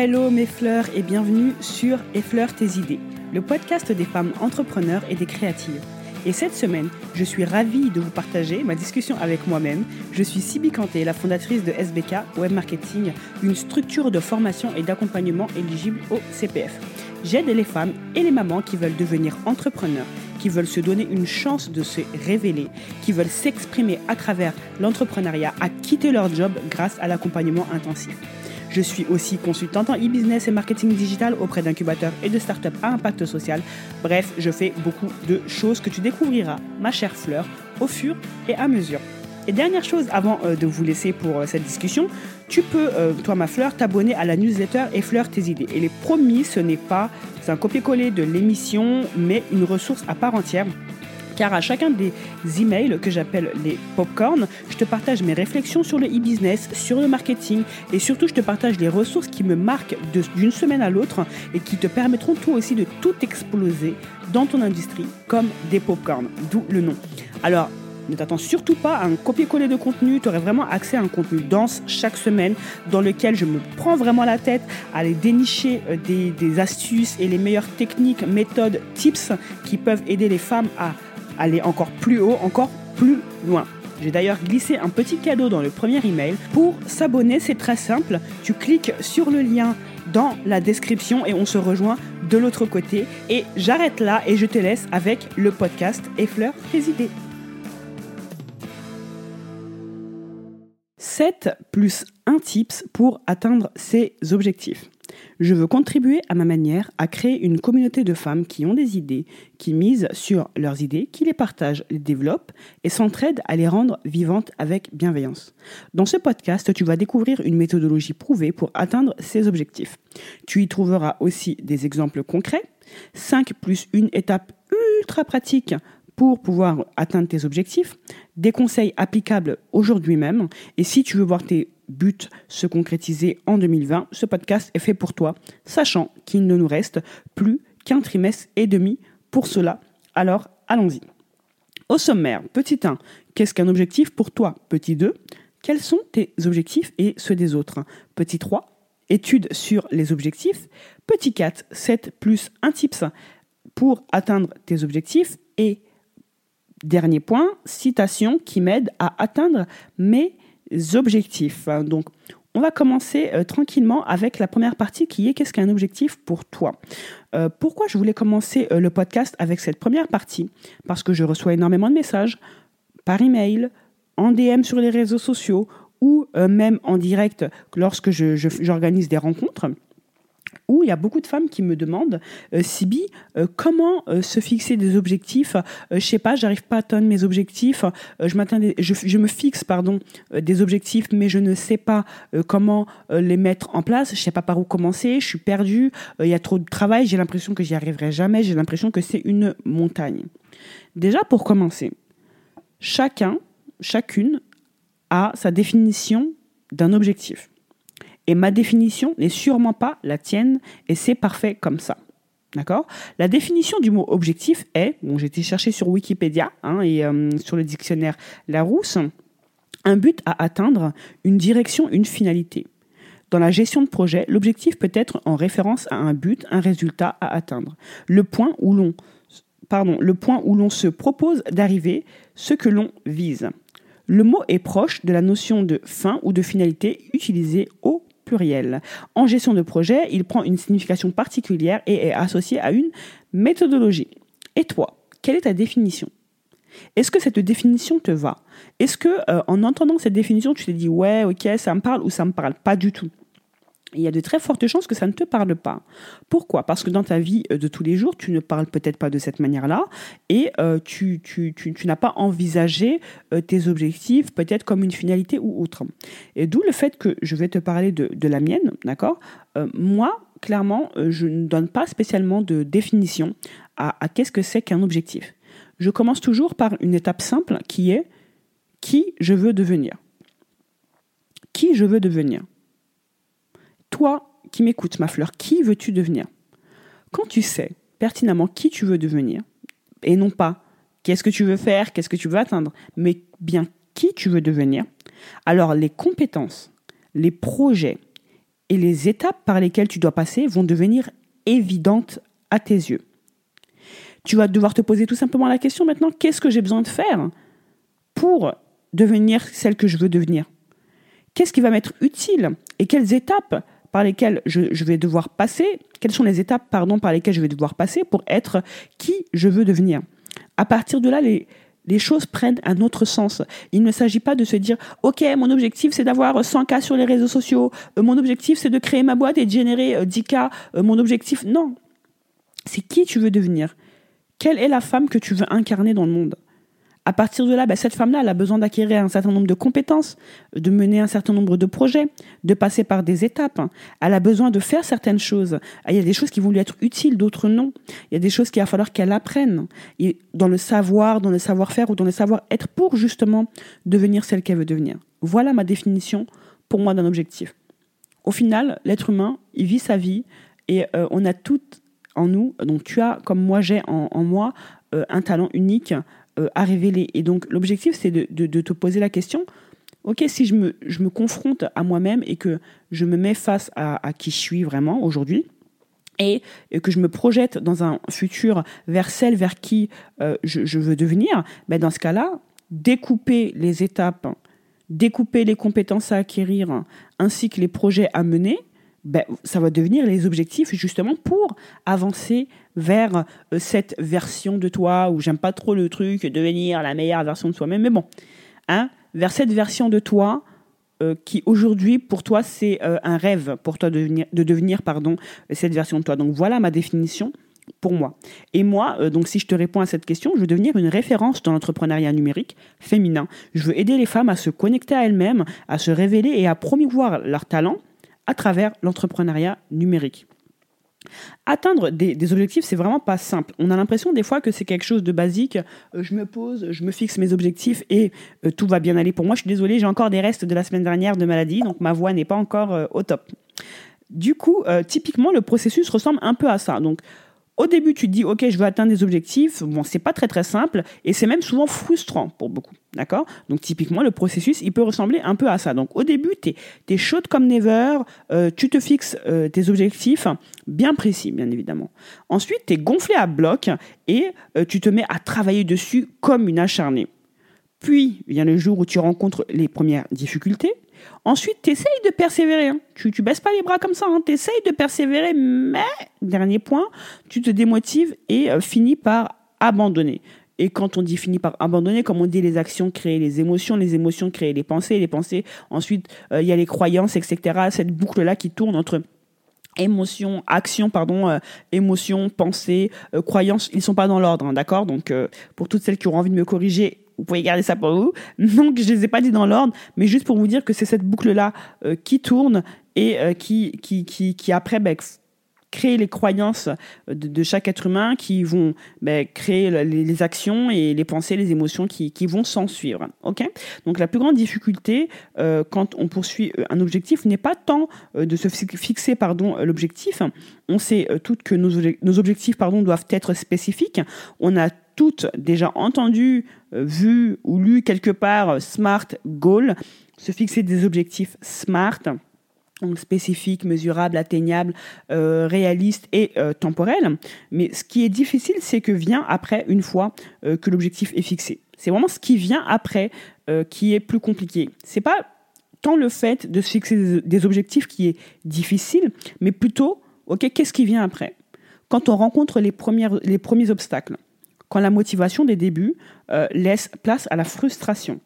Hello mes fleurs et bienvenue sur Effleure tes idées, le podcast des femmes entrepreneurs et des créatives. Et cette semaine, je suis ravie de vous partager ma discussion avec moi-même. Je suis Sibi Kanté, la fondatrice de SBK Web Marketing, une structure de formation et d'accompagnement éligible au CPF. J'aide les femmes et les mamans qui veulent devenir entrepreneurs, qui veulent se donner une chance de se révéler, qui veulent s'exprimer à travers l'entrepreneuriat, à quitter leur job grâce à l'accompagnement intensif. Je suis aussi consultante en e-business et marketing digital auprès d'incubateurs et de startups à impact social. Bref, je fais beaucoup de choses que tu découvriras, ma chère Fleur, au fur et à mesure. Et dernière chose avant euh, de vous laisser pour euh, cette discussion, tu peux, euh, toi ma fleur, t'abonner à la newsletter et fleur tes idées. Et les promis, ce n'est pas un copier-coller de l'émission, mais une ressource à part entière car à chacun des emails que j'appelle les popcorn, je te partage mes réflexions sur le e-business, sur le marketing et surtout je te partage les ressources qui me marquent d'une semaine à l'autre et qui te permettront toi aussi de tout exploser dans ton industrie comme des popcorn, d'où le nom. Alors, ne t'attends surtout pas à un copier-coller de contenu, tu aurais vraiment accès à un contenu dense chaque semaine dans lequel je me prends vraiment la tête à aller dénicher euh, des, des astuces et les meilleures techniques, méthodes, tips qui peuvent aider les femmes à aller encore plus haut, encore plus loin. J'ai d'ailleurs glissé un petit cadeau dans le premier email. Pour s'abonner, c'est très simple. Tu cliques sur le lien dans la description et on se rejoint de l'autre côté. Et j'arrête là et je te laisse avec le podcast Effleure tes idées. 7 plus 1 tips pour atteindre ses objectifs. Je veux contribuer à ma manière à créer une communauté de femmes qui ont des idées, qui misent sur leurs idées, qui les partagent, les développent et s'entraident à les rendre vivantes avec bienveillance. Dans ce podcast, tu vas découvrir une méthodologie prouvée pour atteindre ces objectifs. Tu y trouveras aussi des exemples concrets, 5 plus une étape ultra pratique pour pouvoir atteindre tes objectifs, des conseils applicables aujourd'hui même. Et si tu veux voir tes buts se concrétiser en 2020, ce podcast est fait pour toi, sachant qu'il ne nous reste plus qu'un trimestre et demi pour cela. Alors, allons-y. Au sommaire, petit 1, qu'est-ce qu'un objectif pour toi? Petit 2, quels sont tes objectifs et ceux des autres? Petit 3, étude sur les objectifs. Petit 4, 7 plus un tips pour atteindre tes objectifs. Et Dernier point, citation qui m'aide à atteindre mes objectifs. Donc, on va commencer euh, tranquillement avec la première partie qui est qu'est-ce qu'un objectif pour toi? Euh, Pourquoi je voulais commencer euh, le podcast avec cette première partie? Parce que je reçois énormément de messages par email, en DM sur les réseaux sociaux ou même en direct lorsque j'organise des rencontres où il y a beaucoup de femmes qui me demandent, euh, Sibi, euh, comment euh, se fixer des objectifs Je sais pas, j'arrive pas à atteindre mes objectifs. je, je, je, me fixe pardon des objectifs, mais je ne sais pas comment les mettre en place. Je sais pas par où commencer. Je suis perdue. Il y a trop de travail. J'ai l'impression que j'y arriverai jamais. J'ai l'impression que c'est une montagne. Déjà pour commencer, chacun, chacune a sa définition d'un objectif. Et ma définition n'est sûrement pas la tienne et c'est parfait comme ça. D'accord? La définition du mot objectif est, bon, j'ai été chercher sur Wikipédia hein, et euh, sur le dictionnaire Larousse, un but à atteindre, une direction, une finalité. Dans la gestion de projet, l'objectif peut être en référence à un but, un résultat à atteindre. Le point où l'on pardon, le point où l'on se propose d'arriver, ce que l'on vise. Le mot est proche de la notion de fin ou de finalité utilisée au pluriel. En gestion de projet, il prend une signification particulière et est associé à une méthodologie. Et toi, quelle est ta définition? Est-ce que cette définition te va? Est-ce que euh, en entendant cette définition, tu te dis ouais, ok, ça me parle ou ça me parle pas du tout? Il y a de très fortes chances que ça ne te parle pas. Pourquoi? Parce que dans ta vie euh, de tous les jours, tu ne parles peut-être pas de cette manière-là et euh, tu, n'as pas envisagé euh, tes objectifs peut-être comme une finalité ou autre. Et d'où le fait que je vais te parler de, de la mienne, d'accord? Moi, clairement, je ne donne pas spécialement de définition à, à qu'est-ce que c'est qu'un objectif. Je commence toujours par une étape simple qui est qui je veux devenir? Qui je veux devenir? Toi qui m'écoutes, ma fleur, qui veux-tu devenir? Quand tu sais pertinemment qui tu veux devenir, et non pas qu'est-ce que tu veux faire, qu'est-ce que tu veux atteindre, mais bien qui tu veux devenir, alors les compétences, les projets et les étapes par lesquelles tu dois passer vont devenir évidentes à tes yeux. Tu vas devoir te poser tout simplement la question maintenant, qu'est-ce que j'ai besoin de faire pour devenir celle que je veux devenir? Qu'est-ce qui va m'être utile et quelles étapes par lesquelles je, vais devoir passer, quelles sont les étapes pardon, par lesquelles je vais devoir passer pour être qui je veux devenir À partir de là, les, les choses prennent un autre sens. Il ne s'agit pas de se dire, OK, mon objectif, c'est d'avoir 100 cas sur les réseaux sociaux. Euh, mon objectif, c'est de créer ma boîte et de générer 10 euh, cas. Euh, mon objectif, non. C'est qui tu veux devenir. Quelle est la femme que tu veux incarner dans le monde? À partir de là, bah, cette femme-là, elle a besoin d'acquérir un certain nombre de compétences, de mener un certain nombre de projets, de passer par des étapes. Elle a besoin de faire certaines choses. Il y a des choses qui vont lui être utiles, d'autres non. Il y a des choses qu'il va falloir qu'elle apprenne dans le savoir, dans le savoir-faire ou dans le savoir-être pour justement devenir celle qu'elle veut devenir. Voilà ma définition pour moi d'un objectif. Au final, l'être humain, il vit sa vie et euh, on a tout en nous. Donc tu as, comme moi j'ai en, moi, euh, un talent unique euh, à révéler. Et donc l'objectif, c'est de, te poser la question, ok, si je me, je me confronte à moi-même et que je me mets face à, qui je suis vraiment aujourd'hui, et que je me projette dans un futur vers celle vers qui euh, je, veux devenir, ben dans ce cas-là, découper les étapes, découper les compétences à acquérir, ainsi que les projets à mener, ben, ça va devenir les objectifs justement pour avancer vers euh, cette version de toi où j'aime pas trop le truc, devenir la meilleure version de soi-même, mais bon, hein, vers cette version de toi euh, qui aujourd'hui pour toi c'est euh, un rêve pour toi de devenir, de devenir pardon cette version de toi. Donc voilà ma définition pour moi. Et moi, donc si je te réponds à cette question, je veux devenir une référence dans l'entrepreneuriat numérique féminin. Je veux aider les femmes à se connecter à elles-mêmes, à se révéler et à promouvoir leurs talents à travers l'entrepreneuriat numérique. Atteindre des, objectifs, c'est vraiment pas simple. On a l'impression des fois que c'est quelque chose de basique. Euh, je me pose, je me fixe mes objectifs et euh, tout va bien aller pour moi. Je suis désolée, j'ai encore des restes de la semaine dernière de maladie, donc ma voix n'est pas encore euh, au top. Du coup, typiquement, le processus ressemble un peu à ça. Donc, au début, tu dis, OK, je veux atteindre des objectifs. Bon, c'est pas très très simple et c'est même souvent frustrant pour beaucoup. D'accord? Donc, typiquement, le processus, il peut ressembler un peu à ça. Donc, au début, tu es, chaude comme never. Euh, tu te fixes euh, tes objectifs bien précis, bien évidemment. Ensuite, tu es gonflé à bloc et euh, tu te mets à travailler dessus comme une acharnée. Puis vient le jour où tu rencontres les premières difficultés. Ensuite, tu essayes de persévérer. Hein. Tu ne baisses pas les bras comme ça. Hein. Tu essayes de persévérer, mais, dernier point, tu te démotives et euh, finis par abandonner. Et quand on dit finit par abandonner, comme on dit, les actions créent les émotions, les émotions créent les pensées, les pensées, ensuite, euh, il y a les croyances, etc. Cette boucle-là qui tourne entre émotion, action, pardon, euh, émotion, pensée, croyances, ils sont pas dans l'ordre, hein, d'accord? Donc, pour toutes celles qui auront envie de me corriger, vous pouvez garder ça pour vous. Donc, je les ai pas dit dans l'ordre, mais juste pour vous dire que c'est cette boucle-là euh, qui tourne et euh, qui, qui, qui, après ben, crée les croyances de, chaque être humain qui vont ben, créer les, actions et les pensées, les émotions qui, qui vont s'en suivre. Ok? Donc, la plus grande difficulté euh, quand on poursuit un objectif n'est pas tant de se fixer pardon l'objectif. On sait toutes que nos, nos objectifs pardon doivent être spécifiques. On a toutes déjà entendu, euh, vu ou lu quelque part euh, SMART Goal, se fixer des objectifs SMART, donc spécifiques, mesurables, atteignables, euh, réalistes et temporels. Mais ce qui est difficile, c'est que vient après, une fois que l'objectif est fixé. C'est vraiment ce qui vient après qui est plus compliqué. C'est pas tant le fait de se fixer des objectifs qui est difficile, mais plutôt, ok, qu'est-ce qui vient après? Quand on rencontre les, les premiers obstacles, quand la motivation des débuts euh, laisse place à la frustration.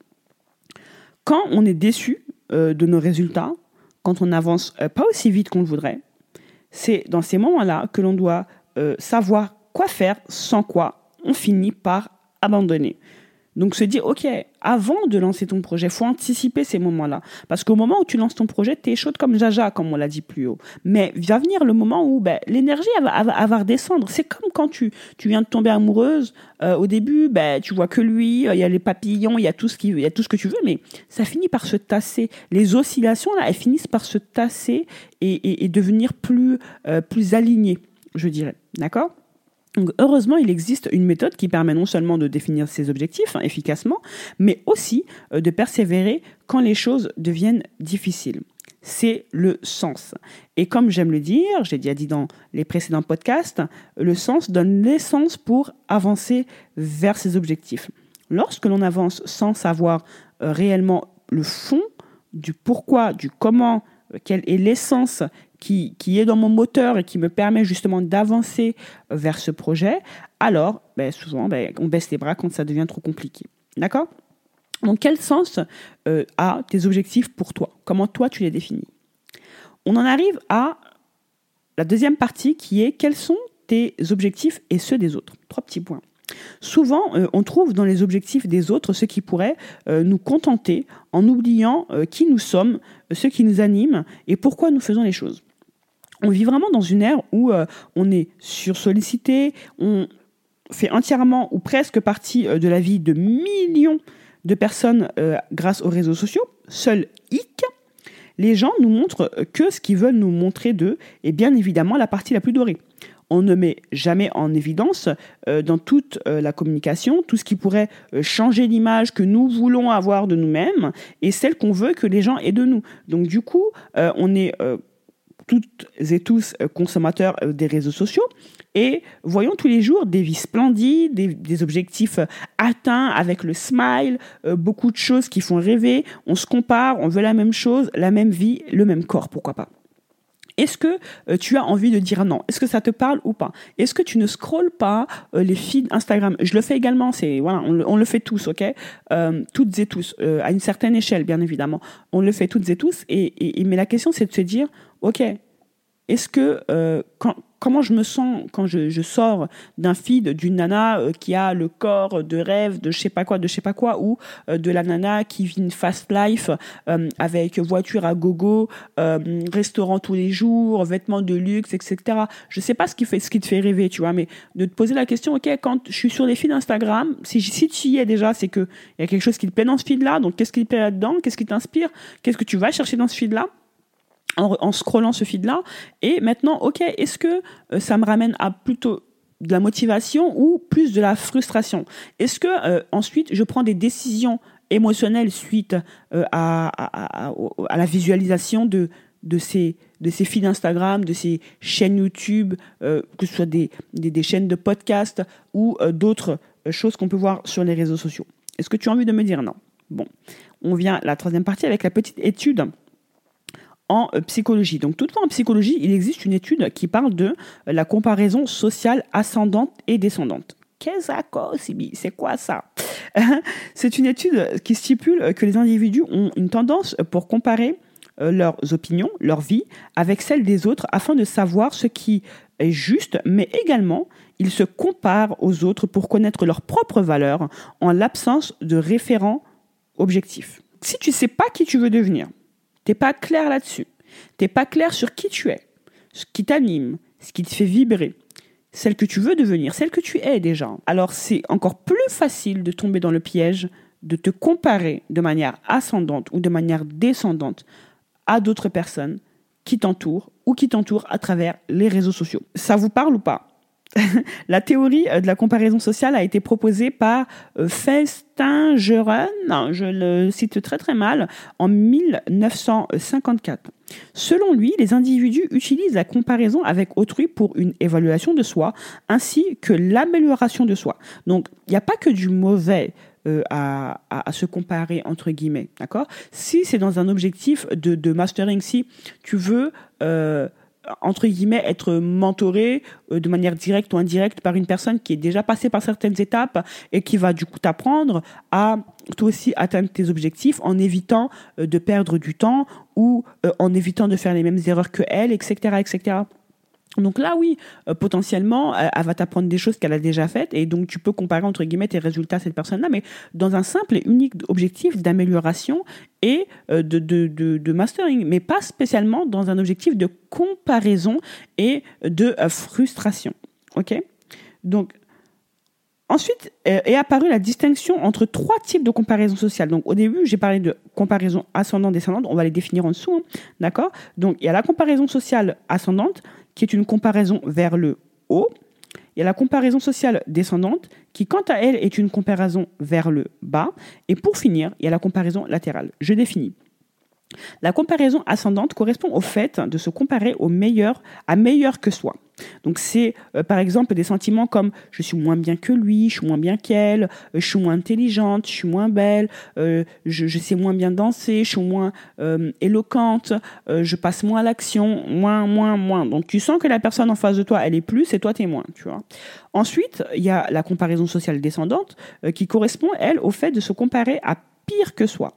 Quand on est déçu euh, de nos résultats, quand on n'avance euh, pas aussi vite qu'on le voudrait, c'est dans ces moments-là que l'on doit savoir quoi faire, sans quoi on finit par abandonner. Donc se dire, OK, avant de lancer ton projet, faut anticiper ces moments-là. Parce qu'au moment où tu lances ton projet, tu es chaude comme Jaja, comme on l'a dit plus haut. Mais va venir le moment où ben, l'énergie va, va, redescendre. C'est comme quand tu, tu viens de tomber amoureuse. Euh, au début, ben, tu vois que lui, il y a les papillons, il y, a tout ce qui, y a tout ce que tu veux, mais ça finit par se tasser. Les oscillations, là, elles finissent par se tasser et, et, devenir plus, euh, plus alignées, je dirais. D'accord? Heureusement, il existe une méthode qui permet non seulement de définir ses objectifs hein, efficacement, mais aussi euh, de persévérer quand les choses deviennent difficiles. c'est le sens. Et comme j'aime le dire, j'ai déjà dit dans les précédents podcasts, le sens donne l'essence pour avancer vers ses objectifs. Lorsque l'on avance sans savoir euh, réellement le fond du pourquoi, du comment, euh, quelle est l'essence qui, est dans mon moteur et qui me permet justement d'avancer vers ce projet, alors ben, souvent ben, on baisse les bras quand ça devient trop compliqué. D'accord? Donc quel sens euh, a tes objectifs pour toi? Comment toi tu les définis? On en arrive à la deuxième partie qui est quels sont tes objectifs et ceux des autres. Trois petits points. Souvent, euh, on trouve dans les objectifs des autres ce qui pourrait euh, nous contenter en oubliant qui nous sommes, ce qui nous anime et pourquoi nous faisons les choses on vit vraiment dans une ère où euh, on est sursollicité, on fait entièrement ou presque partie euh, de la vie de millions de personnes euh, grâce aux réseaux sociaux. Seul hic, les gens nous montrent que ce qu'ils veulent nous montrer d'eux est bien évidemment la partie la plus dorée. On ne met jamais en évidence dans toute la communication tout ce qui pourrait changer l'image que nous voulons avoir de nous-mêmes et celle qu'on veut que les gens aient de nous. Donc du coup, on est toutes et tous euh, consommateurs euh, des réseaux sociaux et voyons tous les jours des vies splendides, des, objectifs euh, atteints avec le smile, beaucoup de choses qui font rêver. On se compare, on veut la même chose, la même vie, le même corps, pourquoi pas. Est-ce que tu as envie de dire non? Est-ce que ça te parle ou pas? Est-ce que tu ne scrolles pas les feeds Instagram? Je le fais également, c'est voilà, on le, fait tous, ok? Toutes et tous, à une certaine échelle, bien évidemment. On le fait toutes et tous. Et, mais la question, c'est de se dire, ok, est-ce que euh, comment je me sens quand je, sors d'un feed d'une nana euh, qui a le corps de rêve de je sais pas quoi, de je sais pas quoi, ou euh, de la nana qui vit une fast life avec voiture à gogo, restaurant tous les jours, vêtements de luxe, etc. Je sais pas ce qui fait ce qui te fait rêver, tu vois, mais de te poser la question, ok, quand je suis sur les feeds Instagram, si, si tu y es déjà, c'est que il y a quelque chose qui te plaît dans ce feed là, donc qu'est-ce qui te plaît là-dedans, qu'est-ce qui t'inspire, qu'est-ce que tu vas chercher dans ce feed là en, scrollant ce feed-là. Et maintenant, ok, est-ce que euh, ça me ramène à plutôt de la motivation ou plus de la frustration? Est-ce que euh, ensuite je prends des décisions émotionnelles suite euh, à, la visualisation de, ces de ces feeds Instagram, de ces chaînes YouTube, que ce soit des, chaînes de podcast ou d'autres choses qu'on peut voir sur les réseaux sociaux? Est-ce que tu as envie de me dire non? Bon, on vient à la troisième partie avec la petite étude en euh, psychologie. Donc toutefois en psychologie, il existe une étude qui parle de euh, la comparaison sociale ascendante et descendante. Qu'est-ce C'est quoi ça? C'est une étude qui stipule que les individus ont une tendance pour comparer euh, leurs opinions, leur vie, avec celles des autres afin de savoir ce qui est juste, mais également ils se comparent aux autres pour connaître leurs propres valeurs en l'absence de référents objectifs. Si tu ne sais pas qui tu veux devenir, T'es pas clair là-dessus. T'es pas clair sur qui tu es, ce qui t'anime, ce qui te fait vibrer, celle que tu veux devenir, celle que tu es déjà. Alors c'est encore plus facile de tomber dans le piège de te comparer de manière ascendante ou de manière descendante à d'autres personnes qui t'entourent ou qui t'entourent à travers les réseaux sociaux. Ça vous parle ou pas? la théorie euh, de la comparaison sociale a été proposée par euh, Festingeren, je le cite très très mal, en 1954. Selon lui, les individus utilisent la comparaison avec autrui pour une évaluation de soi ainsi que l'amélioration de soi. Donc, il n'y a pas que du mauvais euh, à, se comparer entre guillemets, d'accord? Si c'est dans un objectif de, mastering, si tu veux entre guillemets, être mentoré euh, de manière directe ou indirecte par une personne qui est déjà passée par certaines étapes et qui va du coup t'apprendre à toi aussi atteindre tes objectifs en évitant euh, de perdre du temps ou euh, en évitant de faire les mêmes erreurs que elle, etc., etc. Donc là, oui, euh, potentiellement, elle, va t'apprendre des choses qu'elle a déjà faites et donc tu peux comparer entre guillemets tes résultats à cette personne-là, mais dans un simple et unique objectif d'amélioration et euh, de, de, de, mastering, mais pas spécialement dans un objectif de comparaison et de euh, frustration. Ok? Donc, Ensuite est apparue la distinction entre trois types de comparaison sociale. Donc au début, j'ai parlé de comparaison ascendante-descendante, on va les définir en dessous, hein, d'accord? Donc il y a la comparaison sociale ascendante, qui est une comparaison vers le haut. Il y a la comparaison sociale descendante, qui quant à elle est une comparaison vers le bas. Et pour finir, il y a la comparaison latérale. Je définis. La comparaison ascendante correspond au fait de se comparer au meilleur, à meilleur que soi. Donc c'est euh, par exemple des sentiments comme je suis moins bien que lui, je suis moins bien qu'elle, euh, je suis moins intelligente, je suis moins belle, euh, je, sais moins bien danser, je suis moins éloquente, je passe moins à l'action, moins, moins, moins. Donc tu sens que la personne en face de toi, elle est plus et toi, tu es moins, tu vois. Ensuite, il y a la comparaison sociale descendante qui correspond, elle, au fait de se comparer à pire que soi.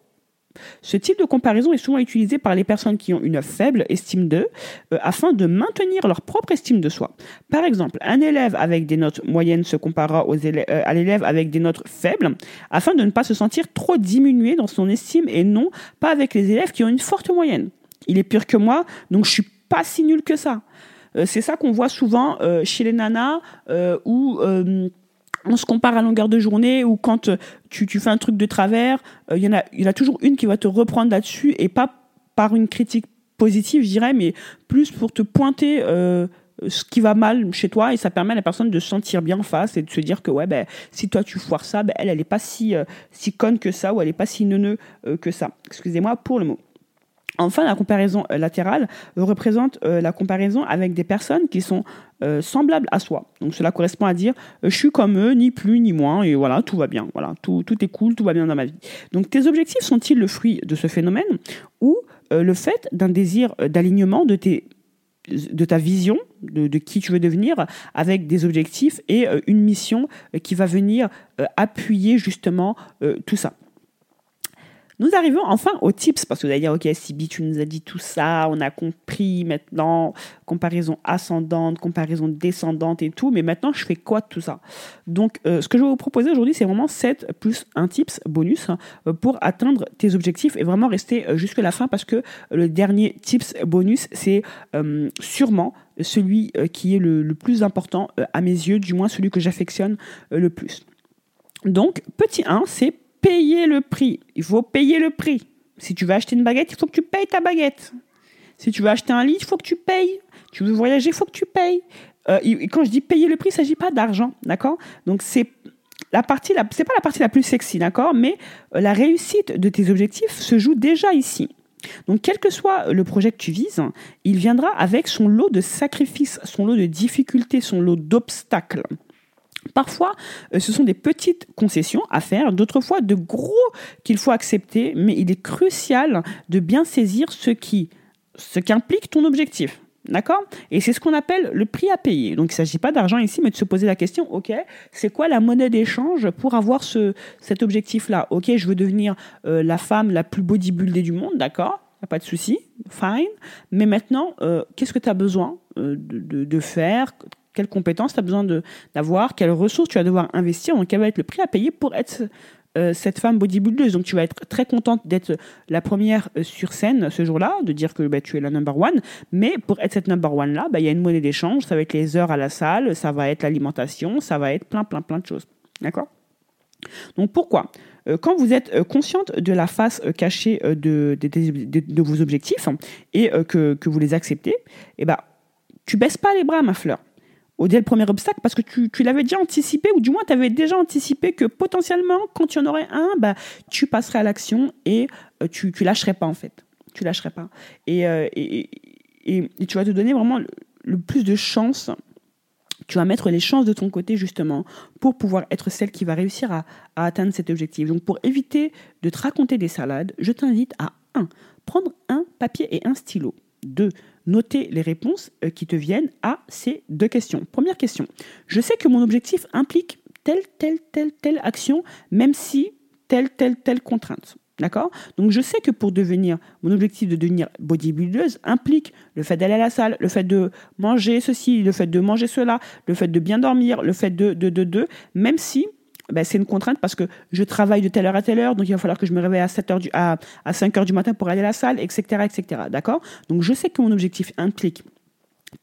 Ce type de comparaison est souvent utilisé par les personnes qui ont une faible estime d'eux euh, afin de maintenir leur propre estime de soi. Par exemple, un élève avec des notes moyennes se comparera aux euh, à l'élève avec des notes faibles afin de ne pas se sentir trop diminué dans son estime et non pas avec les élèves qui ont une forte moyenne. Il est pire que moi, donc je suis pas si nul que ça. Euh, c'est ça qu'on voit souvent chez les nanas ou on se compare à longueur de journée ou quand euh, tu, fais un truc de travers, il euh, y, en a, toujours une qui va te reprendre là-dessus et pas par une critique positive, je dirais, mais plus pour te pointer euh, ce qui va mal chez toi et ça permet à la personne de se sentir bien en face et de se dire que ouais ben si toi tu foires ça, ben, elle elle est pas si si conne que ça ou elle est pas si neuneux que ça. Excusez-moi pour le mot. Enfin, la comparaison latérale représente la comparaison avec des personnes qui sont euh, semblable à soi. Donc cela correspond à dire euh, je suis comme eux, ni plus ni moins, et voilà, tout va bien. Voilà, tout, tout est cool, tout va bien dans ma vie. Donc tes objectifs sont-ils le fruit de ce phénomène ou euh, le fait d'un désir d'alignement de de ta vision de, qui tu veux devenir avec des objectifs et une mission qui va venir appuyer justement tout ça? Nous arrivons enfin aux tips, parce que vous allez dire, ok, Sibi, tu nous as dit tout ça, on a compris maintenant, comparaison ascendante, comparaison descendante et tout, mais maintenant, je fais quoi de tout ça? Donc, euh, ce que je vais vous proposer aujourd'hui, c'est vraiment 7 plus un tips bonus euh, pour atteindre tes objectifs et vraiment rester euh, jusque la fin, parce que le dernier tips bonus, c'est sûrement celui qui est le, le plus important à mes yeux, du moins celui que j'affectionne le plus. Donc, petit 1, c'est payer le prix. Il faut payer le prix. Si tu veux acheter une baguette, il faut que tu payes ta baguette. Si tu veux acheter un lit, il faut que tu payes. Tu veux voyager, il faut que tu payes. Euh, quand je dis payer le prix, il ne s'agit pas d'argent, d'accord? Donc c'est la partie, c'est pas la partie la plus sexy, d'accord? Mais euh, la réussite de tes objectifs se joue déjà ici. Donc, quel que soit le projet que tu vises, il viendra avec son lot de sacrifices, son lot de difficultés, son lot d'obstacles. Parfois, euh, ce sont des petites concessions à faire, d'autres fois de gros qu'il faut accepter, mais il est crucial de bien saisir ce qui, ce ton objectif. D'accord? Et c'est ce qu'on appelle le prix à payer. Donc il ne s'agit pas d'argent ici, mais de se poser la question, ok, c'est quoi la monnaie d'échange pour avoir ce, cet objectif-là? Ok, je veux devenir euh, la femme la plus bodybuildée du monde, d'accord? Pas de souci, fine. Mais maintenant, euh, qu'est-ce que tu as besoin de, de, faire? Quelles compétences tu as besoin d'avoir, quelles ressources tu vas devoir investir, donc quel va être le prix à payer pour être euh, cette femme bodybuildeuse. Donc tu vas être très contente d'être la première euh, sur scène ce jour-là, de dire que bah, tu es la number one, mais pour être cette number one-là, bah, il y a une monnaie d'échange, ça va être les heures à la salle, ça va être l'alimentation, ça va être plein, plein, plein de choses. D'accord? Donc pourquoi? Euh, Quand vous êtes consciente de la face cachée de, de, vos objectifs et que, que, vous les acceptez, eh ben, tu baisses pas les bras, ma fleur au dès le premier obstacle parce que tu, l'avais déjà anticipé ou du moins tu avais déjà anticipé que potentiellement quand tu en aurais un bah tu passerais à l'action et euh, tu lâcherais pas en fait. Tu lâcherais pas. Et, euh, tu vas te donner vraiment le, plus de chances. Tu vas mettre les chances de ton côté justement pour pouvoir être celle qui va réussir à, à atteindre cet objectif. Donc pour éviter de te raconter des salades je t'invite à 1 prendre un papier et un stylo. 2 noter les réponses euh, qui te viennent à ces deux questions. Première question, je sais que mon objectif implique telle, telle, telle, telle action, même si telle, telle, telle contrainte. D'accord? Donc je sais que pour devenir, mon objectif de devenir bodybuildeuse implique le fait d'aller à la salle, le fait de manger ceci, le fait de manger cela, le fait de bien dormir, le fait de, de, de, de, même si ben, c'est une contrainte parce que je travaille de telle heure à telle heure, donc il va falloir que je me réveille à 7 heures du, à, à 5 heures du matin pour aller à la salle, etc., etc. D'accord? Donc, je sais que mon objectif implique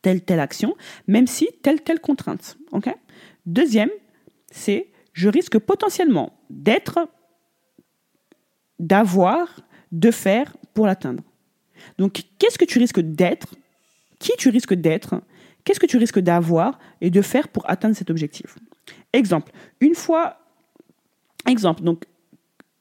telle, telle action, même si telle, telle contrainte. OK? Deuxième, c'est je risque potentiellement d'être, d'avoir, de faire pour l'atteindre. Donc, qu'est-ce que tu risques d'être? Qui tu risques d'être? Qu'est-ce que tu risques d'avoir et de faire pour atteindre cet objectif? Exemple, une fois, exemple, donc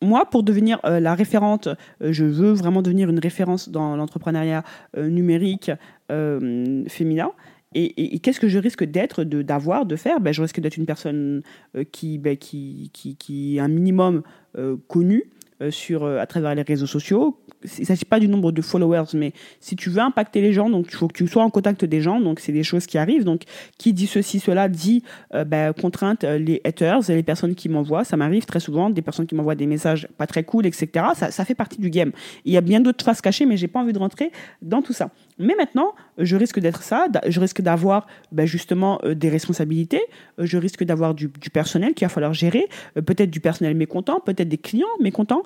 moi, pour devenir la référente, je veux vraiment devenir une référence dans l'entrepreneuriat numérique féminin. Et, qu'est-ce que je risque d'être, d'avoir, de, faire? Ben, Je risque d'être une personne qui, ben, qui, qui, qui, est un minimum connue, euh, sur, euh, à travers les réseaux sociaux. Il ne s'agit pas du nombre de followers, mais si tu veux impacter les gens, donc il faut que tu sois en contact des gens, donc c'est des choses qui arrivent. Donc qui dit ceci, cela, dit euh, ben, contrainte les haters, les personnes qui m'envoient. Ça m'arrive très souvent, des personnes qui m'envoient des messages pas très cool, etc. Ça, ça fait partie du game. Il y a bien d'autres faces cachées, mais j'ai pas envie de rentrer dans tout ça. Mais maintenant, je risque d'être ça, je risque d'avoir ben, justement euh, des responsabilités, euh, je risque d'avoir du, personnel qu'il va falloir gérer, euh, peut-être du personnel mécontent, peut-être des clients mécontents.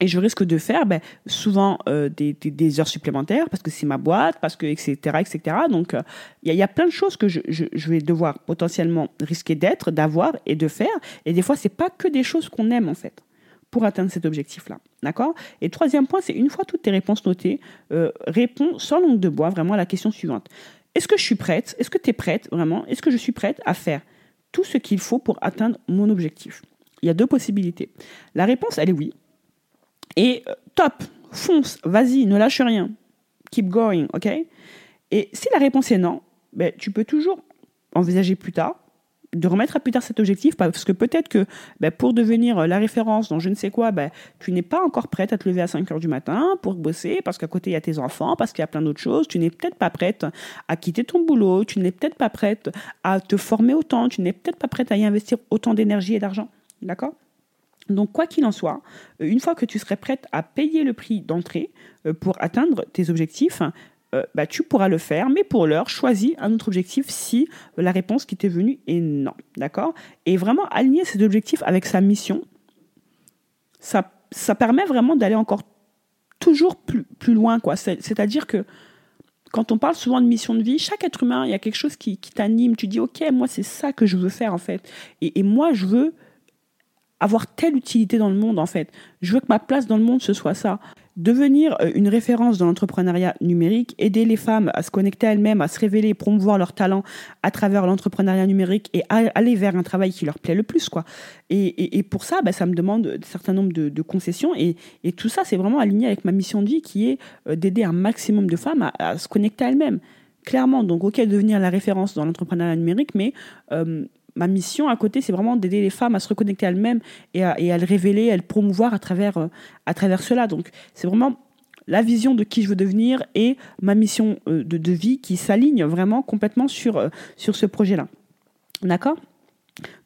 et je risque de faire ben, souvent des, heures supplémentaires parce que c'est ma boîte, parce que etc. etc. Donc il y, a plein de choses que je, je vais devoir potentiellement risquer d'être, d'avoir et de faire. Et des fois, c'est pas que des choses qu'on aime en fait pour atteindre cet objectif-là. D'accord? Et troisième point, c'est une fois toutes tes réponses notées, euh, réponds sans langue de bois vraiment à la question suivante. Est-ce que je suis prête? Est-ce que tu es prête vraiment? Est-ce que je suis prête à faire tout ce qu'il faut pour atteindre mon objectif? Il y a deux possibilités. La réponse, elle est oui. Et euh, top, fonce, vas-y, ne lâche rien. Keep going, ok? Et si la réponse est non, ben, tu peux toujours envisager plus tard de remettre à plus tard cet objectif parce que peut-être que ben, pour devenir la référence dans je ne sais quoi, ben, tu n'es pas encore prête à te lever à 5 heures du matin pour bosser parce qu'à côté il y a tes enfants, parce qu'il y a plein d'autres choses. Tu n'es peut-être pas prête à quitter ton boulot, tu n'es peut-être pas prête à te former autant, tu n'es peut-être pas prête à y investir autant d'énergie et d'argent. D'accord? Donc, quoi qu'il en soit, une fois que tu serais prête à payer le prix d'entrée euh, pour atteindre tes objectifs, euh, bah, tu pourras le faire, mais pour l'heure, choisis un autre objectif si la réponse qui t'est venue est non. D'accord? Et vraiment aligner cet objectif avec sa mission, ça, ça permet vraiment d'aller encore toujours plus, plus loin. quoi. C'est-à-dire que quand on parle souvent de mission de vie, chaque être humain, il y a quelque chose qui, t'anime. Tu dis, OK, moi, c'est ça que je veux faire, en fait. Et, et moi, je veux avoir telle utilité dans le monde, en fait. Je veux que ma place dans le monde, ce soit ça devenir euh, une référence dans l'entrepreneuriat numérique, aider les femmes à se connecter à elles-mêmes, à se révéler, promouvoir leurs talents à travers l'entrepreneuriat numérique et aller vers un travail qui leur plaît le plus. Quoi. Et, pour ça, bah, ça me demande un certain nombre de, concessions et, tout ça, c'est vraiment aligné avec ma mission de vie qui est euh, d'aider un maximum de femmes à, se connecter à elles-mêmes. Clairement, donc ok, devenir la référence dans l'entrepreneuriat numérique, mais euh, ma mission à côté, c'est vraiment d'aider les femmes à se reconnecter à elles-mêmes et à, le révéler, à le promouvoir à travers, euh, à travers cela. Donc, c'est vraiment la vision de qui je veux devenir et ma mission euh, de, vie qui s'aligne vraiment complètement sur, euh, ce projet-là. D'accord?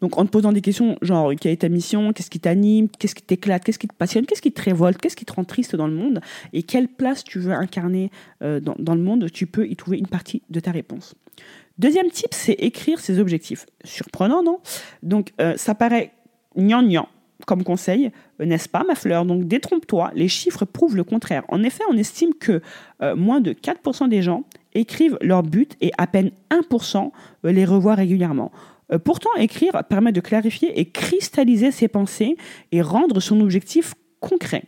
Donc en te posant des questions genre quelle est ta mission, qu'est-ce qui t'anime, qu'est-ce qui t'éclate, qu'est-ce qui te passionne, qu'est-ce qui te révolte, qu'est-ce qui te rend triste dans le monde? Et quelle place tu veux incarner dans, le monde, tu peux y trouver une partie de ta réponse. Deuxième type, c'est écrire ses objectifs. Surprenant, non? Donc, euh, ça paraît gnangnan comme conseil, euh, n'est-ce pas, ma fleur? Donc, détrompe-toi, les chiffres prouvent le contraire. En effet, on estime que euh, moins de 4% des gens écrivent leur but et à peine 1% les revoient régulièrement. Pourtant, écrire permet de clarifier et cristalliser ses pensées et rendre son objectif concret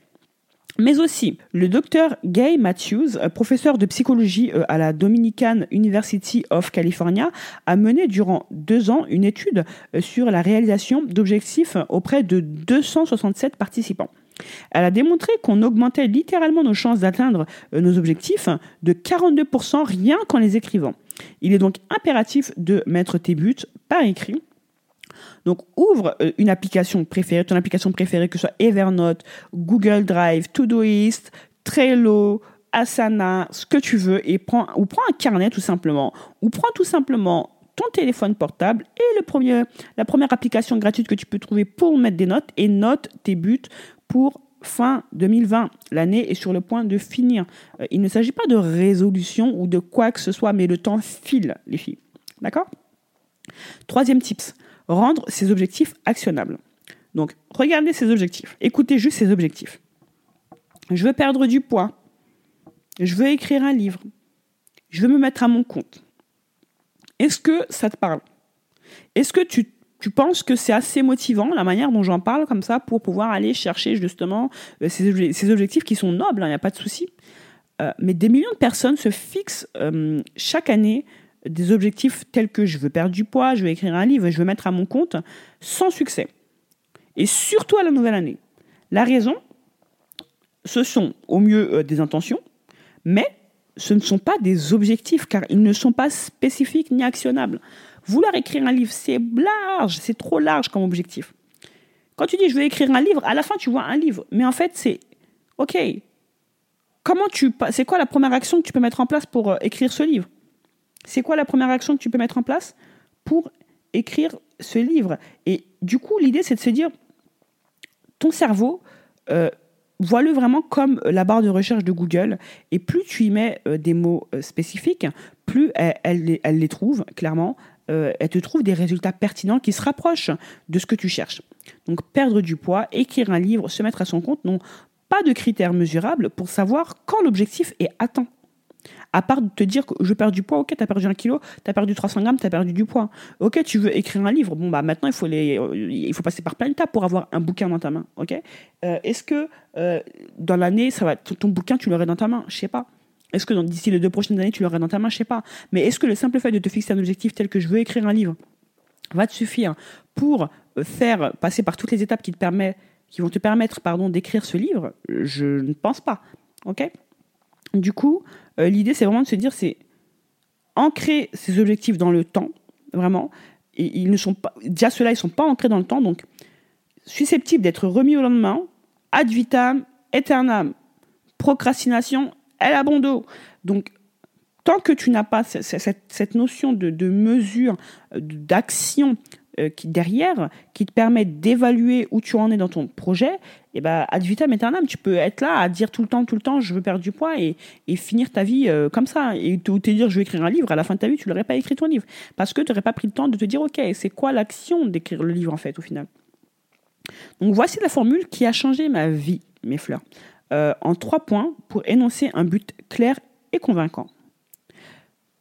mais aussi le docteur Gay Matthews, euh, professeur de psychologie euh, à la Dominican University of California, a mené durant deux ans une étude euh, sur la réalisation d'objectifs auprès de 267 participants. Elle a démontré qu'on augmentait littéralement nos chances d'atteindre nos objectifs de 42% rien qu'en les écrivant. Il est donc impératif de mettre tes buts par écrit donc, ouvre euh, une application préférée, ton application préférée, que ce soit Evernote, Google Drive, Todoist, Trello, Asana, ce que tu veux, ou prends un carnet tout simplement, ou prends tout simplement ton téléphone portable et le premier, la première application gratuite que tu peux trouver pour mettre des notes et note tes buts pour fin 2020. L'année est sur le point de finir. Euh, il ne s'agit pas de résolution ou de quoi que ce soit, mais le temps file, les filles. D'accord? Troisième tips, rendre ses objectifs actionnables. Donc, regardez ces objectifs. Écoutez juste ces objectifs. Je veux perdre du poids. Je veux écrire un livre. Je veux me mettre à mon compte. Est-ce que ça te parle? Est-ce que tu, penses que c'est assez motivant la manière dont j'en parle comme ça pour pouvoir aller chercher justement euh, ces, objectifs qui sont nobles, il hein, n'y a pas de souci. Euh, mais des millions de personnes se fixent euh, chaque année des objectifs tels que je veux perdre du poids, je veux écrire un livre, je veux mettre à mon compte, sans succès. Et surtout à la nouvelle année. La raison, ce sont au mieux euh, des intentions, mais ce ne sont pas des objectifs car ils ne sont pas spécifiques ni actionnables. Vouloir écrire un livre, c'est large, c'est trop large comme objectif. Quand tu dis je vais écrire un livre, à la fin tu vois un livre, mais en fait c'est OK. Comment tu c'est quoi la première action que tu peux mettre en place pour euh, écrire ce livre? C'est quoi la première action que tu peux mettre en place pour écrire ce livre? Et du coup, l'idée c'est de se dire ton cerveau euh, vois-le vraiment comme la barre de recherche de Google. Et plus tu y mets euh, des mots spécifiques, plus elle, les trouve, clairement. elle te trouve des résultats pertinents qui se rapprochent de ce que tu cherches. Donc perdre du poids, écrire un livre, se mettre à son compte n'ont pas de critères mesurables pour savoir quand l'objectif est atteint. À part de te dire que je perds du poids, ok, tu as perdu un kilo, tu as perdu 300 grammes, tu as perdu du poids. Ok, tu veux écrire un livre, bon, bah maintenant il faut, les, il faut passer par plein d'étapes pour avoir un bouquin dans ta main, ok? Euh, Est-ce que euh, dans l'année, ça va, ton bouquin, tu l'aurais dans ta main? Je sais pas. Est-ce que d'ici les deux prochaines années, tu l'aurais dans ta main? Je sais pas. Mais est-ce que le simple fait de te fixer un objectif tel que je veux écrire un livre va te suffire pour faire passer par toutes les étapes qui, te permet, qui vont te permettre pardon, d'écrire ce livre? Je ne pense pas. ok? Du coup, euh, l'idée, c'est vraiment de se dire, c'est ancrer ces objectifs dans le temps, vraiment. Et ils ne sont pas, déjà ceux-là, ils ne sont pas ancrés dans le temps, donc susceptibles d'être remis au lendemain, ad vitam, aeternam. Procrastination, elle abandonne. Donc, tant que tu n'as pas cette, notion de, mesure, d'action euh, qui derrière, qui te permet d'évaluer où tu en es dans ton projet, et eh ben ad vitam aeternam, tu peux être là à dire tout le temps, tout le temps, je veux perdre du poids et, finir ta vie euh, comme ça. Et te, te dire, je vais écrire un livre, à la fin de ta vie, tu l'aurais pas écrit ton livre. Parce que tu n'aurais pas pris le temps de te dire, ok, c'est quoi l'action d'écrire le livre en fait, au final? Donc voici la formule qui a changé ma vie, mes fleurs. Euh, en trois points pour énoncer un but clair et convaincant.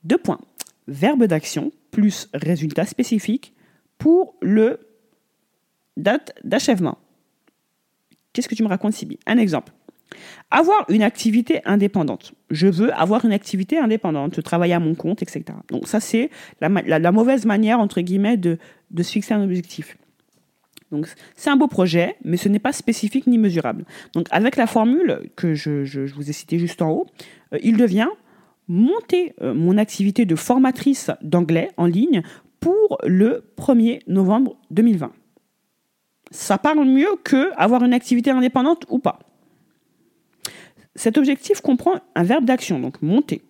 Deux points. Verbe d'action plus résultat spécifique pour le date d'achèvement. Qu'est-ce que tu me racontes, Sibi? Un exemple. Avoir une activité indépendante. Je veux avoir une activité indépendante, travailler à mon compte, etc. Donc ça, c'est la, mauvaise manière, entre guillemets, de, se fixer un objectif. Donc c'est un beau projet, mais ce n'est pas spécifique ni mesurable. Donc avec la formule que je, vous ai citée juste en haut, euh, il devient monter euh, mon activité de formatrice d'anglais en ligne pour le 1er novembre 2020 ça parle mieux que avoir une activité indépendante ou pas. Cet objectif comprend un verbe d'action, donc monter,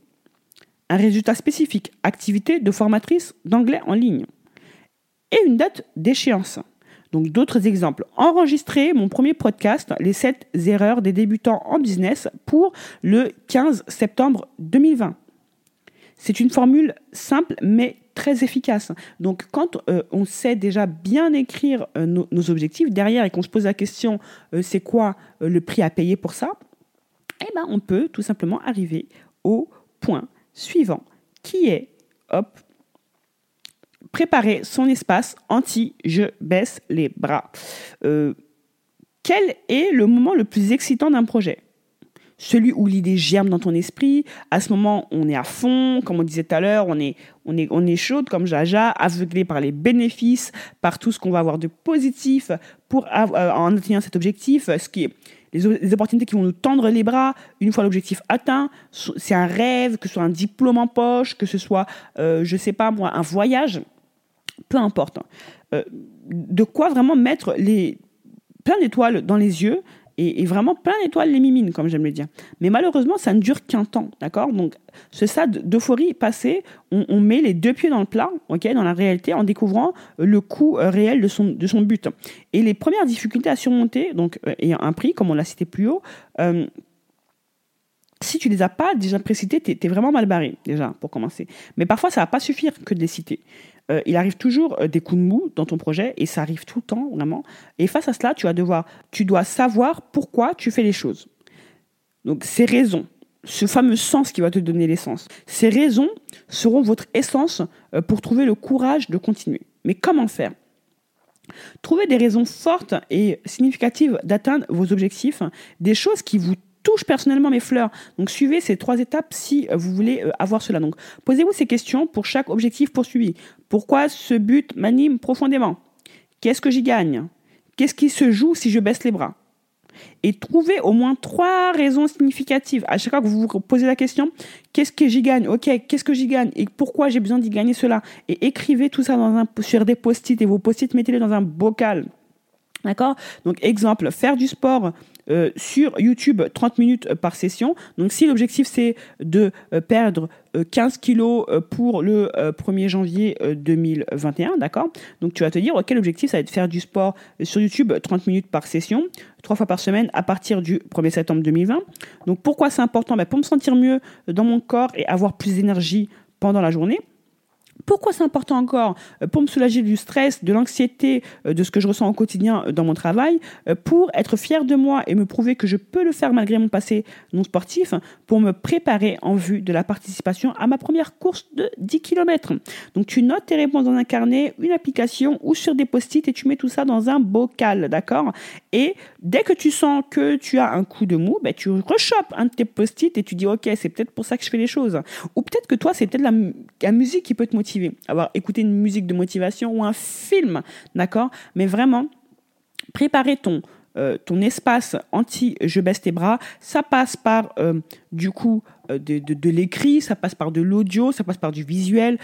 un résultat spécifique, activité de formatrice d'anglais en ligne, et une date d'échéance. Donc d'autres exemples. Enregistrer mon premier podcast, les 7 erreurs des débutants en business, pour le 15 septembre 2020. C'est une formule simple mais très efficace. Donc quand euh, on sait déjà bien écrire euh, nos, objectifs derrière et qu'on se pose la question euh, c'est quoi le prix à payer pour ça, eh ben, on peut tout simplement arriver au point suivant qui est hop, préparer son espace anti je baisse les bras. quel est le moment le plus excitant d'un projet? Celui où l'idée germe dans ton esprit. À ce moment, on est à fond, comme on disait tout à l'heure, on est, on est, on est chaude comme Jaja, aveuglé par les bénéfices, par tout ce qu'on va avoir de positif pour euh, en atteignant cet objectif, ce qui est les, opportunités qui vont nous tendre les bras une fois l'objectif atteint. C'est un rêve, que ce soit un diplôme en poche, que ce soit, euh, je sais pas moi, un voyage, peu importe. Euh, de quoi vraiment mettre les plein d'étoiles dans les yeux et, vraiment plein d'étoiles les mimines, comme j'aime le dire. Mais malheureusement, ça ne dure qu'un temps, d'accord? Donc, ce stade d'euphorie passé, on, met les deux pieds dans le plat, ok, dans la réalité, en découvrant le coût euh, réel de son, de son but. Et les premières difficultés à surmonter, donc, euh, ayant un prix, comme on l'a cité plus haut, euh, si tu les as pas déjà précités, tu es, vraiment mal barré, déjà, pour commencer. Mais parfois, ça va pas suffire que de les citer. Euh, il arrive toujours euh, des coups de mou dans ton projet et ça arrive tout le temps, vraiment. Et face à cela, tu vas devoir, tu dois savoir pourquoi tu fais les choses. Donc, ces raisons, ce fameux sens qui va te donner l'essence, ces raisons seront votre essence euh, pour trouver le courage de continuer. Mais comment faire? Trouver des raisons fortes et significatives d'atteindre vos objectifs, des choses qui vous touche personnellement mes fleurs. Donc suivez ces trois étapes si euh, vous voulez euh, avoir cela. Donc posez-vous ces questions pour chaque objectif poursuivi. Pourquoi ce but m'anime profondément? Qu'est-ce que j'y gagne? Qu'est-ce qui se joue si je baisse les bras? Et trouver au moins trois raisons significatives. À chaque fois que vous vous posez la question, qu'est-ce que j'y gagne? Ok, qu'est-ce que j'y gagne? Et pourquoi j'ai besoin d'y gagner cela? Et écrivez tout ça dans un, sur des post-it et vos post-it, mettez-les dans un bocal. D'accord? Donc, exemple, faire du sport euh, sur YouTube 30 minutes par session. Donc, si l'objectif c'est de euh, perdre 15 euh, kilos pour le 1er janvier 2021, d'accord? Donc, tu vas te dire, quel objectif? Ça va être de faire du sport sur YouTube 30 minutes par session, trois fois par semaine à partir du 1er septembre 2020. Donc, pourquoi c'est important? Ben, Pour me sentir mieux dans mon corps et avoir plus d'énergie pendant la journée. Pourquoi c'est important encore euh, Pour me soulager du stress, de l'anxiété, euh, de ce que je ressens au quotidien euh, dans mon travail, pour être fier de moi et me prouver que je peux le faire malgré mon passé non sportif, pour me préparer en vue de la participation à ma première course de 10 km. Donc tu notes tes réponses dans un carnet, une application ou sur des post-it et tu mets tout ça dans un bocal, d'accord? Et dès que tu sens que tu as un coup de mou, ben, tu rechopes un de tes post-it et tu dis ok, c'est peut-être pour ça que je fais les choses. Ou peut-être que toi, c'est peut-être la, la musique qui peut te motiver avoir écouté une musique de motivation ou un film, d'accord? Mais vraiment, préparer ton, euh, ton espace anti je baisse tes bras, ça passe par euh, du coup euh, de, de l'écrit, ça passe par de l'audio, ça passe par du visuel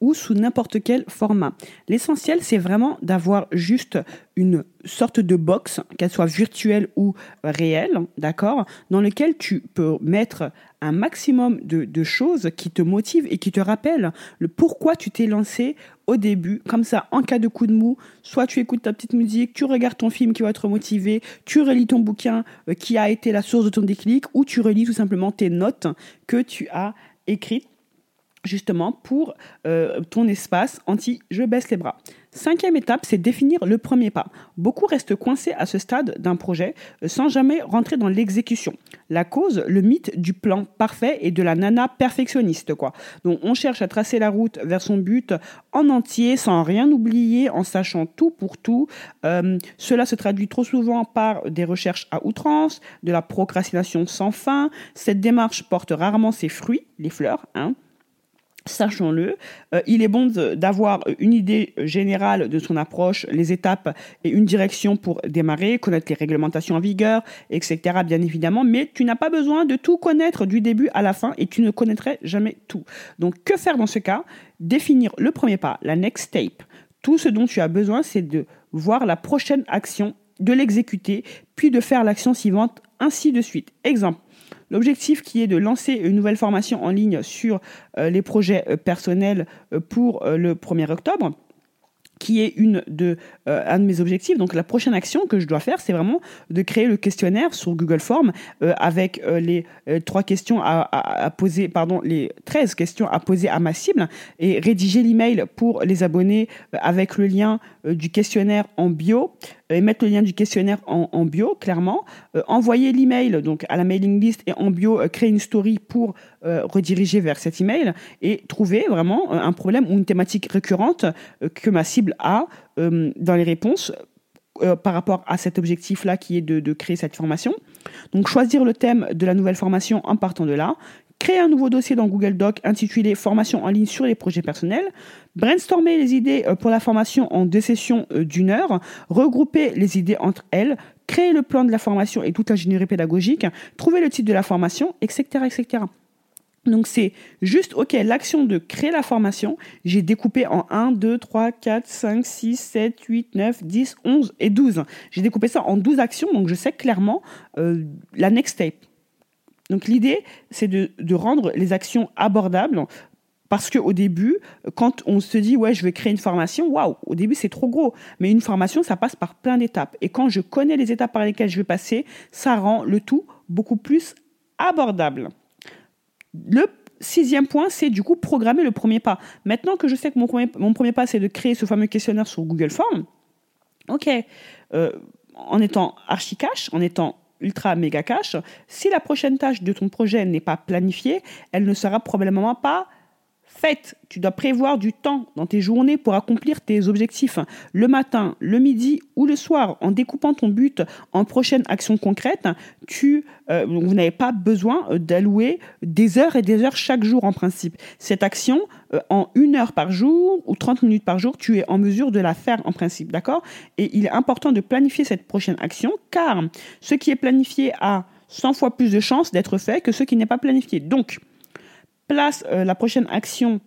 ou sous n'importe quel format. L'essentiel, c'est vraiment d'avoir juste une sorte de box, qu'elle soit virtuelle ou réelle, d'accord, dans lequel tu peux mettre un maximum de, choses qui te motivent et qui te rappellent le pourquoi tu t'es lancé au début, comme ça, en cas de coup de mou, soit tu écoutes ta petite musique, tu regardes ton film qui va te motiver, tu relis ton bouquin euh, qui a été la source de ton déclic, ou tu relis tout simplement tes notes que tu as écrites justement pour euh, ton espace anti je baisse les bras. Cinquième étape, c'est définir le premier pas. Beaucoup restent coincés à ce stade d'un projet euh, sans jamais rentrer dans l'exécution. La cause, le mythe du plan parfait et de la nana perfectionniste, quoi. Donc on cherche à tracer la route vers son but en entier, sans rien oublier, en sachant tout pour tout. Euh, cela se traduit trop souvent par des recherches à outrance, de la procrastination sans fin. Cette démarche porte rarement ses fruits, les fleurs, hein sachons-le. Euh, il est bon d'avoir une idée générale de son approche, les étapes et une direction pour démarrer, connaître les réglementations en vigueur, etc. bien évidemment, mais tu n'as pas besoin de tout connaître du début à la fin et tu ne connaîtrais jamais tout. Donc que faire dans ce cas? Définir le premier pas, la next step. Tout ce dont tu as besoin, c'est de voir la prochaine action, de l'exécuter, puis de faire l'action suivante, ainsi de suite. Exemple, L'objectif qui est de lancer une nouvelle formation en ligne sur euh, les projets euh, personnels euh, pour le 1er octobre qui est une de, un de mes objectifs. Donc la prochaine action que je dois faire, c'est vraiment de créer le questionnaire sur Google Form avec les trois questions à, poser, pardon, les 13 questions à poser à ma cible et rédiger l'email pour les abonnés avec le lien du questionnaire en bio et mettre le lien du questionnaire en, bio, clairement. Euh, envoyer l'email donc à la mailing list et en bio, euh, créer une story pour euh, rediriger vers cet email et trouver vraiment un problème ou une thématique récurrente que ma cible a dans les réponses par rapport à cet objectif-là qui est de, créer cette formation. Donc choisir le thème de la nouvelle formation en partant de là, créer un nouveau dossier dans Google Doc intitulé Formation en ligne sur les projets personnels, brainstormer les idées euh, pour la formation en deux sessions euh, d'une heure, regrouper les idées entre elles, créer le plan de la formation et toute l'ingénierie pédagogique, trouver le titre de la formation, etc. etc. Donc c'est juste, ok, l'action de créer la formation, j'ai découpé en 1, 2, 3, 4, 5, 6, 7, 8, 9, 10, 11 et 12. J'ai découpé ça en 12 actions, donc je sais clairement euh, la next step. Donc l'idée, c'est de, rendre les actions abordables. Parce qu'au début, quand on se dit, ouais, je vais créer une formation, waouh, au début, c'est trop gros. Mais une formation, ça passe par plein d'étapes. Et quand je connais les étapes par lesquelles je vais passer, ça rend le tout beaucoup plus abordable. Le sixième point, c'est du coup programmer le premier pas. Maintenant que je sais que mon premier, mon premier pas, c'est de créer ce fameux questionnaire sur Google Forms, ok, euh, en étant archi cash, en étant ultra méga cash, si la prochaine tâche de ton projet n'est pas planifiée, elle ne sera probablement pas fait. Tu dois prévoir du temps dans tes journées pour accomplir tes objectifs le matin, le midi ou le soir. En découpant ton but en prochaines actions concrètes, tu, euh, vous n'avez pas besoin euh, d'allouer des heures et des heures chaque jour en principe. Cette action, euh, en une heure par jour ou 30 minutes par jour, tu es en mesure de la faire en principe, d'accord? Et il est important de planifier cette prochaine action car ce qui est planifié a 100 fois plus de chances d'être fait que ce qui n'est pas planifié. Donc, place euh, la prochaine action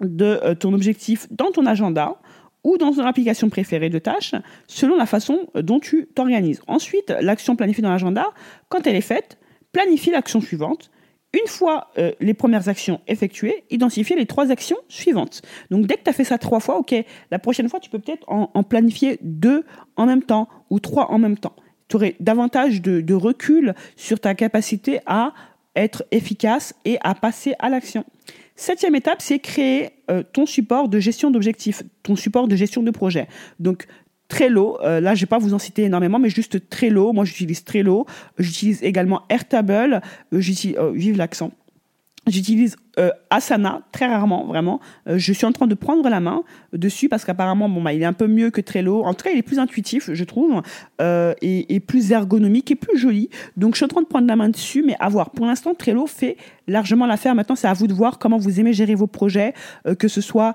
de euh, ton objectif dans ton agenda ou dans ton application préférée de tâches, selon la façon euh, dont tu t'organises. Ensuite, l'action planifiée dans l'agenda, quand elle est faite, planifie l'action suivante. Une fois les premières actions effectuées, identifie les trois actions suivantes. Donc dès que tu as fait ça trois fois, ok, la prochaine fois, tu peux peut-être en, planifier deux en même temps ou trois en même temps. Tu aurais davantage de recul sur ta capacité à être efficace et à passer à l'action. Septième étape, c'est créer euh, ton support de gestion d'objectifs, ton support de gestion de projet. Donc, Trello, euh, là je vais pas vous en citer énormément, mais juste Trello. Moi j'utilise Trello. J'utilise également Airtable. Euh, j'utilise, vive l'accent. J'utilise euh, Asana très rarement, vraiment. Euh, je suis en train de prendre la main dessus parce qu'apparemment, bon, bah, il est un peu mieux que Trello. En tout cas, il est plus intuitif, je trouve, euh, et, plus ergonomique et plus joli. Donc, je suis en train de prendre la main dessus, mais à voir. Pour l'instant, Trello fait largement l'affaire. Maintenant, c'est à vous de voir comment vous aimez gérer vos projets, que ce soit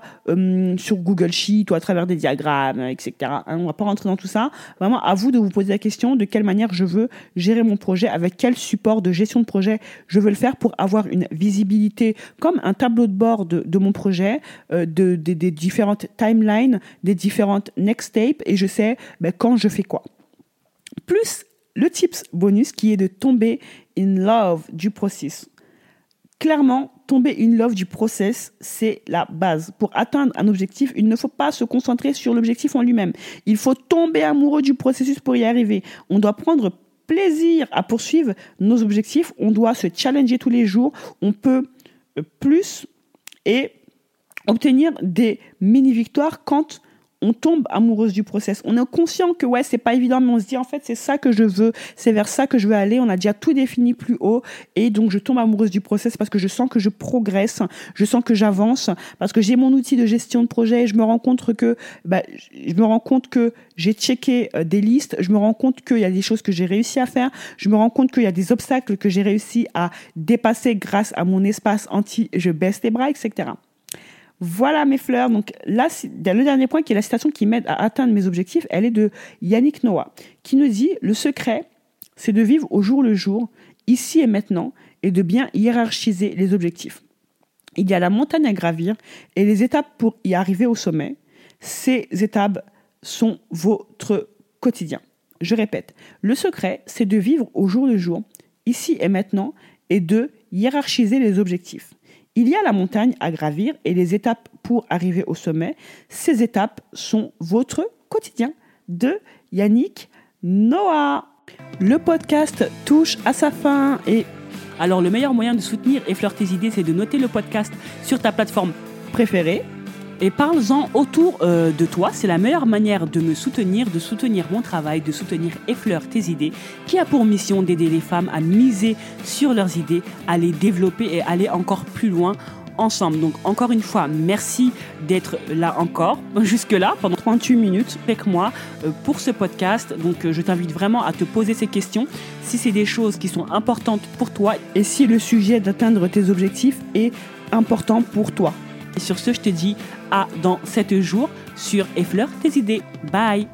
sur Google Sheet ou à travers des diagrammes, etc. Hein, on va pas rentrer dans tout ça. Vraiment, à vous de vous poser la question de quelle manière je veux gérer mon projet, avec quel support de gestion de projet je veux le faire pour avoir une visibilité comme un tableau de bord de, mon projet, euh, de, des différentes timelines, des différentes next tapes, et je sais ben, quand je fais quoi. Plus le tips bonus qui est de tomber in love du process. Clairement, tomber in love du process, c'est la base. Pour atteindre un objectif, il ne faut pas se concentrer sur l'objectif en lui-même. Il faut tomber amoureux du processus pour y arriver. On doit prendre plaisir à poursuivre nos objectifs. On doit se challenger tous les jours. On peut plus et obtenir des mini-victoires quand on tombe amoureuse du process. On est conscient que ouais, c'est pas évident, mais on se dit en fait, c'est ça que je veux, c'est vers ça que je veux aller. On a déjà tout défini plus haut et donc je tombe amoureuse du process parce que je sens que je progresse, je sens que j'avance, parce que j'ai mon outil de gestion de projet et je me rends compte que bah, je me rends compte que j'ai checké euh, des listes, je me rends compte qu'il y a des choses que j'ai réussi à faire, je me rends compte qu'il y a des obstacles que j'ai réussi à dépasser grâce à mon espace anti je baisse les bras, etc. Voilà mes fleurs. Donc là, le dernier point qui est la citation qui m'aide à atteindre mes objectifs, elle est de Yannick Noah, qui nous dit Le secret, c'est de vivre au jour le jour, ici et maintenant, et de bien hiérarchiser les objectifs. Il y a la montagne à gravir et les étapes pour y arriver au sommet. Ces étapes sont votre quotidien. Je répète, le secret, c'est de vivre au jour le jour, ici et maintenant, et de hiérarchiser les objectifs. Il y a la montagne à gravir et les étapes pour arriver au sommet. Ces étapes sont votre quotidien de Yannick Noah. Le podcast touche à sa fin et alors le meilleur moyen de soutenir Effleur tes idées, c'est de noter le podcast sur ta plateforme préférée et parle-en autour euh, de toi. C'est la meilleure manière de me soutenir, de soutenir mon travail, de soutenir Effleur tes idées, qui a pour mission d'aider les femmes à miser sur leurs idées, à les développer et aller encore plus loin ensemble. Donc encore une fois, merci d'être là encore, jusque-là, pendant 38 minutes avec moi euh, pour ce podcast. Donc euh, je t'invite vraiment à te poser ces questions si c'est des choses qui sont importantes pour toi et si le sujet d'atteindre tes objectifs est important pour toi. Et sur ce, je te dis à dans 7 jours sur Effleur tes idées. Bye